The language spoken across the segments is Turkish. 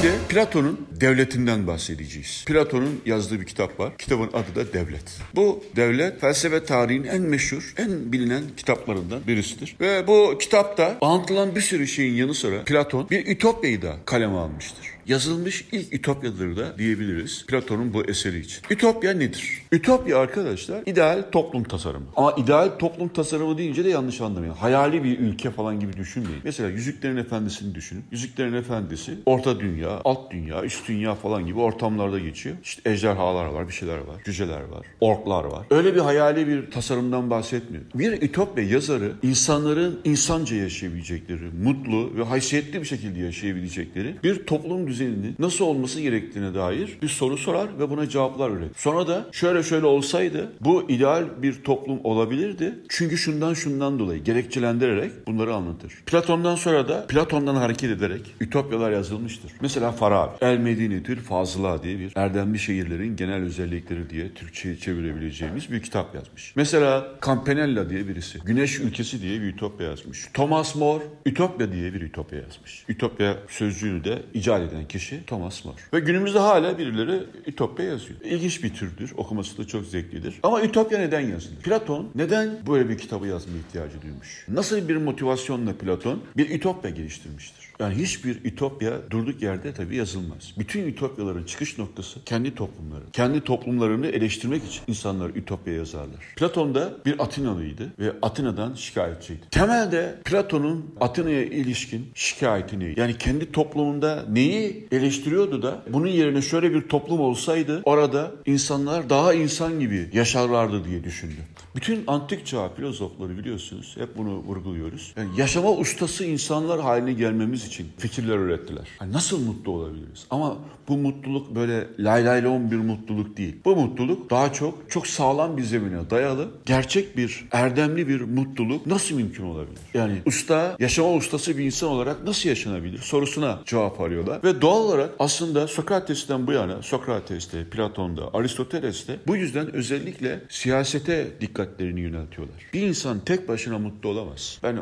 Şimdi Platon'un devletinden bahsedeceğiz. Platon'un yazdığı bir kitap var. Kitabın adı da Devlet. Bu devlet felsefe tarihinin en meşhur, en bilinen kitaplarından birisidir. Ve bu kitapta anlatılan bir sürü şeyin yanı sıra Platon bir ütopyayı da kaleme almıştır yazılmış ilk ütopyadır da diyebiliriz Platon'un bu eseri için. Ütopya nedir? Ütopya arkadaşlar ideal toplum tasarımı. Ama ideal toplum tasarımı deyince de yanlış anlamayın. Hayali bir ülke falan gibi düşünmeyin. Mesela Yüzüklerin Efendisi'ni düşünün. Yüzüklerin Efendisi orta dünya, alt dünya, üst dünya falan gibi ortamlarda geçiyor. İşte ejderhalar var, bir şeyler var, cüceler var, orklar var. Öyle bir hayali bir tasarımdan bahsetmiyor. Bir ütopya yazarı insanların insanca yaşayabilecekleri, mutlu ve haysiyetli bir şekilde yaşayabilecekleri bir toplum düzeni düzeninin nasıl olması gerektiğine dair bir soru sorar ve buna cevaplar üretir. Sonra da şöyle şöyle olsaydı bu ideal bir toplum olabilirdi. Çünkü şundan şundan dolayı gerekçelendirerek bunları anlatır. Platon'dan sonra da Platon'dan hareket ederek ütopyalar yazılmıştır. Mesela Farabi, El Medinetül Fazıla diye bir erdemli şehirlerin genel özellikleri diye Türkçe'ye çevirebileceğimiz bir kitap yazmış. Mesela Campanella diye birisi, Güneş Ülkesi diye bir ütopya yazmış. Thomas More, Ütopya diye bir ütopya yazmış. Ütopya sözcüğünü de icat eden kişi Thomas More. Ve günümüzde hala birileri Ütopya yazıyor. İlginç bir türdür. Okuması da çok zevklidir. Ama Ütopya neden yazılır? Platon neden böyle bir kitabı yazma ihtiyacı duymuş? Nasıl bir motivasyonla Platon bir Ütopya geliştirmiştir? Yani hiçbir ütopya durduk yerde tabii yazılmaz. Bütün ütopyaların çıkış noktası kendi toplumları. Kendi toplumlarını eleştirmek için insanlar ütopya yazarlar. Platon da bir Atinalıydı ve Atina'dan şikayetçiydi. Temelde Platon'un Atina'ya ilişkin şikayeti neydi? Yani kendi toplumunda neyi eleştiriyordu da bunun yerine şöyle bir toplum olsaydı orada insanlar daha insan gibi yaşarlardı diye düşündü. Bütün antik çağ filozofları biliyorsunuz hep bunu vurguluyoruz. Yani yaşama ustası insanlar haline gelmemiz için fikirler ürettiler. Yani nasıl mutlu olabiliriz? Ama bu mutluluk böyle lay lay bir mutluluk değil. Bu mutluluk daha çok çok sağlam bir zemine dayalı, gerçek bir erdemli bir mutluluk nasıl mümkün olabilir? Yani usta, yaşama ustası bir insan olarak nasıl yaşanabilir sorusuna cevap arıyorlar. Ve doğal olarak aslında Sokrates'ten bu yana, Sokrates'te, Platon'da, Aristoteles'te bu yüzden özellikle siyasete dikkatlerini yöneltiyorlar. Bir insan tek başına mutlu olamaz. Ben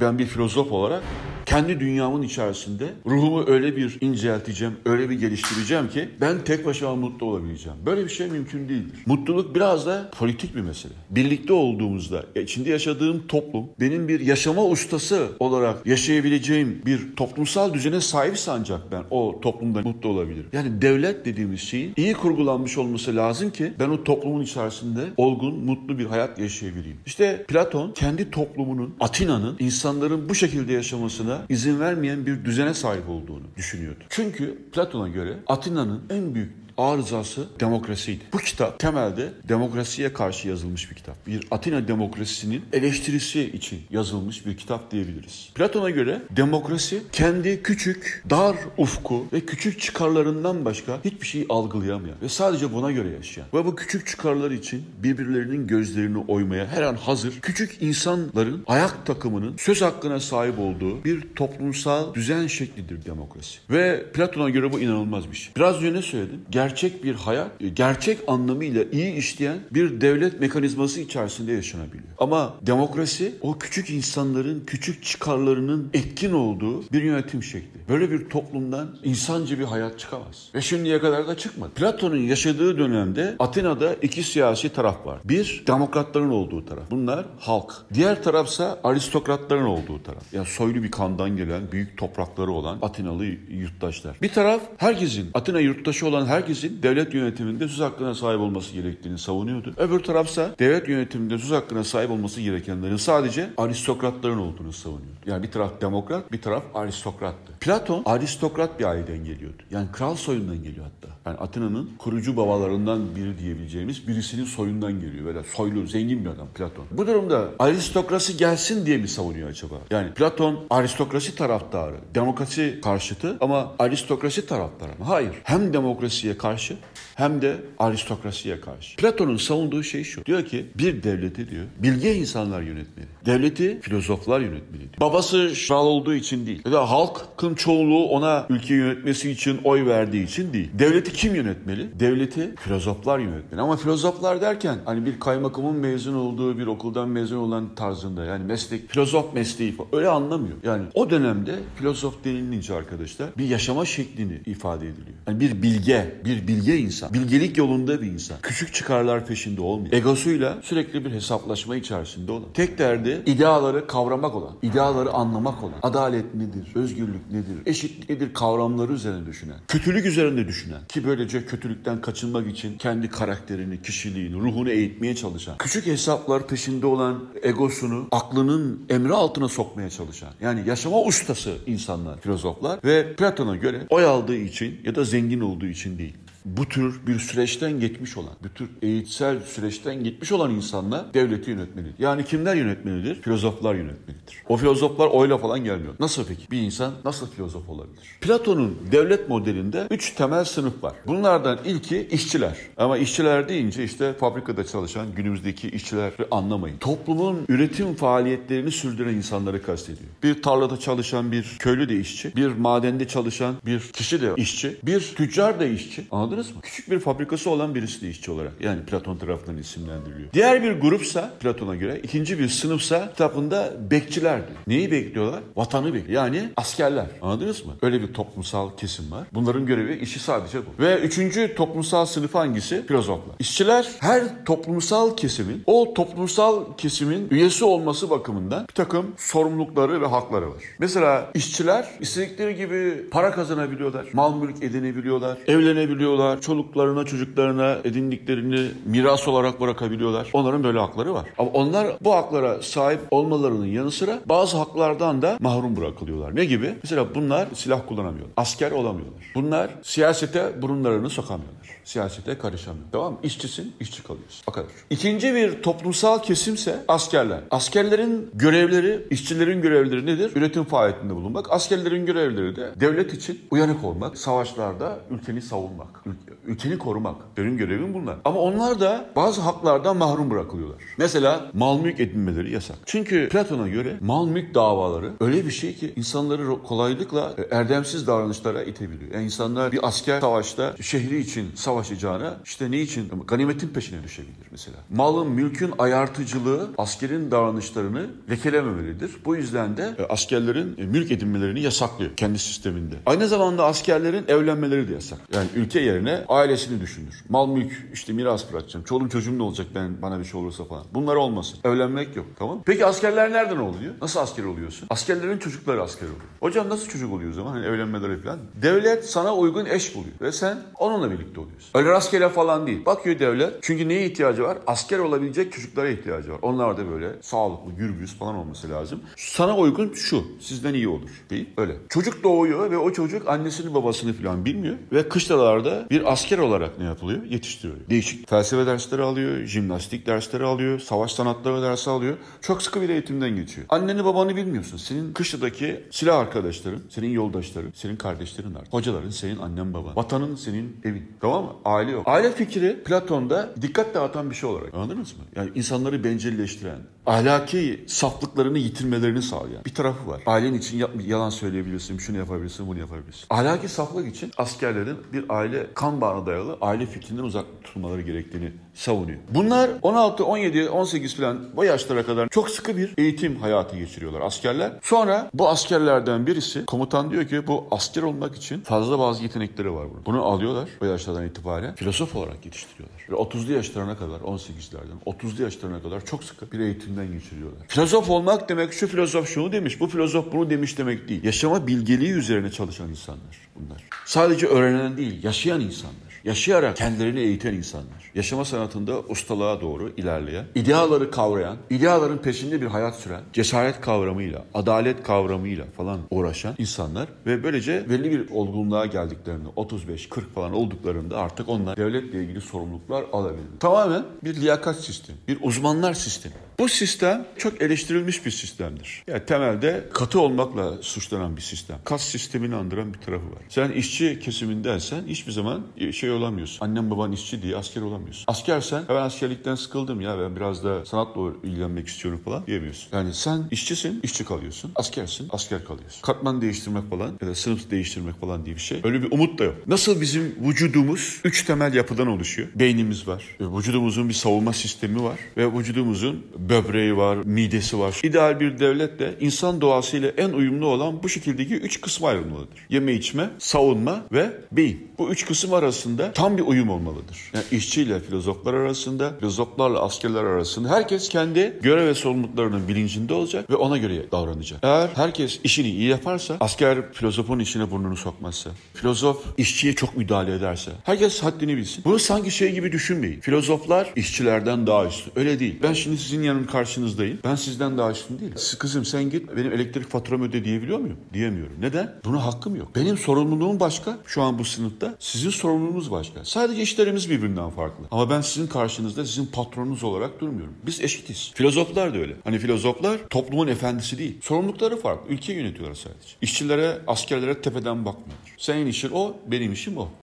ben bir filozof olarak kendi dünyamın içerisinde ruhumu öyle bir incelteceğim, öyle bir geliştireceğim ki ben tek başıma mutlu olabileceğim. Böyle bir şey mümkün değildir. Mutluluk biraz da politik bir mesele. Birlikte olduğumuzda, içinde yaşadığım toplum benim bir yaşama ustası olarak yaşayabileceğim bir toplumsal düzene sahipse ancak ben o toplumda mutlu olabilirim. Yani devlet dediğimiz şeyin iyi kurgulanmış olması lazım ki ben o toplumun içerisinde olgun, mutlu bir hayat yaşayabileyim. İşte Platon kendi toplumunun, Atina'nın insanların bu şekilde yaşamasına izin vermeyen bir düzene sahip olduğunu düşünüyordu. Çünkü Platon'a göre Atina'nın en büyük arızası demokrasiydi. Bu kitap temelde demokrasiye karşı yazılmış bir kitap. Bir Atina demokrasisinin eleştirisi için yazılmış bir kitap diyebiliriz. Platon'a göre demokrasi kendi küçük, dar ufku ve küçük çıkarlarından başka hiçbir şeyi algılayamayan ve sadece buna göre yaşayan ve bu küçük çıkarlar için birbirlerinin gözlerini oymaya her an hazır küçük insanların ayak takımının söz hakkına sahip olduğu bir toplumsal düzen şeklidir demokrasi. Ve Platon'a göre bu inanılmaz bir şey. Biraz önce ne söyledim? Ger gerçek bir hayat, gerçek anlamıyla iyi işleyen bir devlet mekanizması içerisinde yaşanabiliyor. Ama demokrasi o küçük insanların küçük çıkarlarının etkin olduğu bir yönetim şekli. Böyle bir toplumdan insancı bir hayat çıkamaz. Ve şimdiye kadar da çıkmadı. Platon'un yaşadığı dönemde Atina'da iki siyasi taraf var. Bir, demokratların olduğu taraf. Bunlar halk. Diğer tarafsa aristokratların olduğu taraf. Yani soylu bir kandan gelen, büyük toprakları olan Atinalı yurttaşlar. Bir taraf herkesin, Atina yurttaşı olan herkesin herkesin devlet yönetiminde söz hakkına sahip olması gerektiğini savunuyordu. Öbür tarafsa devlet yönetiminde söz hakkına sahip olması gerekenlerin sadece aristokratların olduğunu savunuyordu. Yani bir taraf demokrat, bir taraf aristokrattı. Platon aristokrat bir aileden geliyordu. Yani kral soyundan geliyor hatta. Yani Atina'nın kurucu babalarından biri diyebileceğimiz birisinin soyundan geliyor. Böyle soylu, zengin bir adam Platon. Bu durumda aristokrasi gelsin diye mi savunuyor acaba? Yani Platon aristokrasi taraftarı, demokrasi karşıtı ama aristokrasi taraftarı mı? Hayır. Hem demokrasiye karşı hem de aristokrasiye karşı. Platon'un savunduğu şey şu. Diyor ki bir devleti diyor bilge insanlar yönetmeli. Devleti filozoflar yönetmeli diyor. Babası kral olduğu için değil. Ya da halkın çoğunluğu ona ülke yönetmesi için oy verdiği için değil. Devleti kim yönetmeli? Devleti filozoflar yönetmeli. Ama filozoflar derken hani bir kaymakamın mezun olduğu bir okuldan mezun olan tarzında yani meslek filozof mesleği falan öyle anlamıyor. Yani o dönemde filozof denilince arkadaşlar bir yaşama şeklini ifade ediliyor. Yani bir bilge, bir bilge insan, bilgelik yolunda bir insan. Küçük çıkarlar peşinde olmuyor. Egosuyla sürekli bir hesaplaşma içerisinde olan. Tek derdi ideaları kavramak olan, ideaları anlamak olan. Adalet nedir? Özgürlük nedir? Eşitlik nedir? Kavramları üzerine düşünen. Kötülük üzerinde düşünen. Ki böylece kötülükten kaçınmak için kendi karakterini, kişiliğini, ruhunu eğitmeye çalışan. Küçük hesaplar peşinde olan egosunu aklının emri altına sokmaya çalışan. Yani yaşama ustası insanlar, filozoflar ve Platon'a göre oy aldığı için ya da zengin olduğu için değil bu tür bir süreçten geçmiş olan, bu tür eğitsel süreçten geçmiş olan insanlar devleti yönetmelidir. Yani kimler yönetmelidir? Filozoflar yönetmelidir. O filozoflar oyla falan gelmiyor. Nasıl peki? Bir insan nasıl filozof olabilir? Platon'un devlet modelinde üç temel sınıf var. Bunlardan ilki işçiler. Ama işçiler deyince işte fabrikada çalışan günümüzdeki işçileri anlamayın. Toplumun üretim faaliyetlerini sürdüren insanları kastediyor. Bir tarlada çalışan bir köylü de işçi, bir madende çalışan bir kişi de işçi, bir tüccar da işçi. Anladın Anladınız mı? Küçük bir fabrikası olan birisi de işçi olarak. Yani Platon tarafından isimlendiriliyor. Diğer bir grupsa Platon'a göre ikinci bir sınıfsa kitabında bekçiler diyor. Neyi bekliyorlar? Vatanı bekliyor. Yani askerler. Anladınız mı? Öyle bir toplumsal kesim var. Bunların görevi işi sadece bu. Ve üçüncü toplumsal sınıf hangisi? Filozoflar. İşçiler her toplumsal kesimin o toplumsal kesimin üyesi olması bakımından bir takım sorumlulukları ve hakları var. Mesela işçiler istedikleri gibi para kazanabiliyorlar. Mal mülk edinebiliyorlar. Evlenebiliyorlar bırakabiliyorlar. Çoluklarına, çocuklarına edindiklerini miras olarak bırakabiliyorlar. Onların böyle hakları var. Ama onlar bu haklara sahip olmalarının yanı sıra bazı haklardan da mahrum bırakılıyorlar. Ne gibi? Mesela bunlar silah kullanamıyorlar. Asker olamıyorlar. Bunlar siyasete burunlarını sokamıyorlar. Siyasete karışamıyor. Tamam mı? İşçisin, işçi kalıyorsun. O kadar. İkinci bir toplumsal kesimse askerler. Askerlerin görevleri, işçilerin görevleri nedir? Üretim faaliyetinde bulunmak. Askerlerin görevleri de devlet için uyanık olmak, savaşlarda ülkeni savunmak, ülkeni korumak. Benim görevim bunlar. Ama onlar da bazı haklardan mahrum bırakılıyorlar. Mesela mal mülk edinmeleri yasak. Çünkü Platon'a göre mal mülk davaları öyle bir şey ki insanları kolaylıkla e, erdemsiz davranışlara itebiliyor. Yani insanlar bir asker savaşta şehri için savaşacağına işte ne için ganimetin peşine düşebilir mesela. Malın, mülkün ayartıcılığı askerin davranışlarını lekelememelidir. Bu yüzden de e, askerlerin e, mülk edinmelerini yasaklıyor kendi sisteminde. Aynı zamanda askerlerin evlenmeleri de yasak. Yani ülke yerine ailesini düşünür. Mal mülk işte miras bırakacağım. Çoluğum çocuğum ne olacak ben bana bir şey olursa falan. Bunlar olmasın. Evlenmek yok tamam Peki askerler nereden oluyor? Nasıl asker oluyorsun? Askerlerin çocukları asker oluyor. Hocam nasıl çocuk oluyor o zaman? Hani evlenmeleri falan. Devlet sana uygun eş buluyor. Ve sen onunla birlikte oluyorsun. Öyle rastgele falan değil. Bakıyor devlet. Çünkü neye ihtiyacı var? Asker olabilecek çocuklara ihtiyacı var. Onlar da böyle sağlıklı, gürbüz falan olması lazım. Sana uygun şu. Sizden iyi olur. Değil. Öyle. Çocuk doğuyor ve o çocuk annesini babasını falan bilmiyor. Ve kışlalarda bir asker olarak ne yapılıyor? Yetiştiriliyor. Değişik felsefe dersleri alıyor, jimnastik dersleri alıyor, savaş sanatları dersi alıyor. Çok sıkı bir eğitimden geçiyor. Anneni babanı bilmiyorsun. Senin kışladaki silah arkadaşların, senin yoldaşların, senin kardeşlerin var. Hocaların senin annen baban. Vatanın senin evin. Tamam mı? Aile yok. Aile fikri Platon'da dikkat dağıtan bir şey olarak. Anladınız mı? Yani insanları bencilleştiren, ahlaki saflıklarını yitirmelerini sağlayan bir tarafı var. Ailen için yalan söyleyebilirsin, şunu yapabilirsin, bunu yapabilirsin. Ahlaki saflık için askerlerin bir aile kan bağına dayalı aile fikrinden uzak tutulmaları gerektiğini savunuyor. Bunlar 16, 17, 18 falan bu yaşlara kadar çok sıkı bir eğitim hayatı geçiriyorlar askerler. Sonra bu askerlerden birisi komutan diyor ki bu asker olmak için fazla bazı yetenekleri var burada. Bunu alıyorlar o yaşlardan itibaren filozof olarak yetiştiriyorlar. Ve 30'lu yaşlarına kadar 18'lerden 30'lu yaşlarına kadar çok sıkı bir eğitimden geçiriyorlar. Filozof olmak demek şu filozof şunu demiş, bu filozof bunu demiş demek değil. Yaşama bilgeliği üzerine çalışan insanlar bunlar. Sadece öğrenen değil, yaşayan insanlar yaşayarak kendilerini eğiten insanlar. Yaşama sanatında ustalığa doğru ilerleyen, ideaları kavrayan, ideaların peşinde bir hayat süren, cesaret kavramıyla, adalet kavramıyla falan uğraşan insanlar ve böylece belli bir olgunluğa geldiklerinde 35-40 falan olduklarında artık onlar devletle ilgili sorumluluklar alabilir. Tamamen bir liyakat sistemi, bir uzmanlar sistemi. Bu sistem çok eleştirilmiş bir sistemdir. Yani temelde katı olmakla suçlanan bir sistem. Kas sistemini andıran bir tarafı var. Sen işçi kesimindensen hiçbir zaman şey olamıyorsun. Annem baban işçi diye asker olamıyorsun. Askersen ben askerlikten sıkıldım ya ben biraz da sanatla ilgilenmek istiyorum falan diyemiyorsun. Yani sen işçisin, işçi kalıyorsun. Askersin, asker kalıyorsun. Katman değiştirmek falan ya da sınıf değiştirmek falan diye bir şey. Öyle bir umut da yok. Nasıl bizim vücudumuz üç temel yapıdan oluşuyor. Beynimiz var. Vücudumuzun bir savunma sistemi var. Ve vücudumuzun böbreği var, midesi var. İdeal bir devlet de insan doğasıyla en uyumlu olan bu şekildeki üç kısma ayrılmalıdır. Yeme içme, savunma ve beyin. Bu üç kısım arasında tam bir uyum olmalıdır. Yani işçiyle filozoflar arasında, filozoflarla askerler arasında herkes kendi görev ve sorumluluklarının bilincinde olacak ve ona göre davranacak. Eğer herkes işini iyi yaparsa, asker filozofun işine burnunu sokmazsa, filozof işçiye çok müdahale ederse, herkes haddini bilsin. Bunu sanki şey gibi düşünmeyin. Filozoflar işçilerden daha üstün. Öyle değil. Ben şimdi sizin yanın karşınızdayım. Ben sizden daha üstün değilim. Kızım sen git benim elektrik faturamı öde diyebiliyor muyum? Diyemiyorum. Neden? Buna hakkım yok. Benim sorumluluğum başka şu an bu sınıfta. Sizin sorumluluğunuz başka. Sadece işlerimiz birbirinden farklı. Ama ben sizin karşınızda sizin patronunuz olarak durmuyorum. Biz eşitiz. Filozoflar da öyle. Hani filozoflar toplumun efendisi değil. Sorumlulukları farklı. Ülke yönetiyorlar sadece. İşçilere, askerlere tepeden bakmıyor. Senin işin o, benim işim o.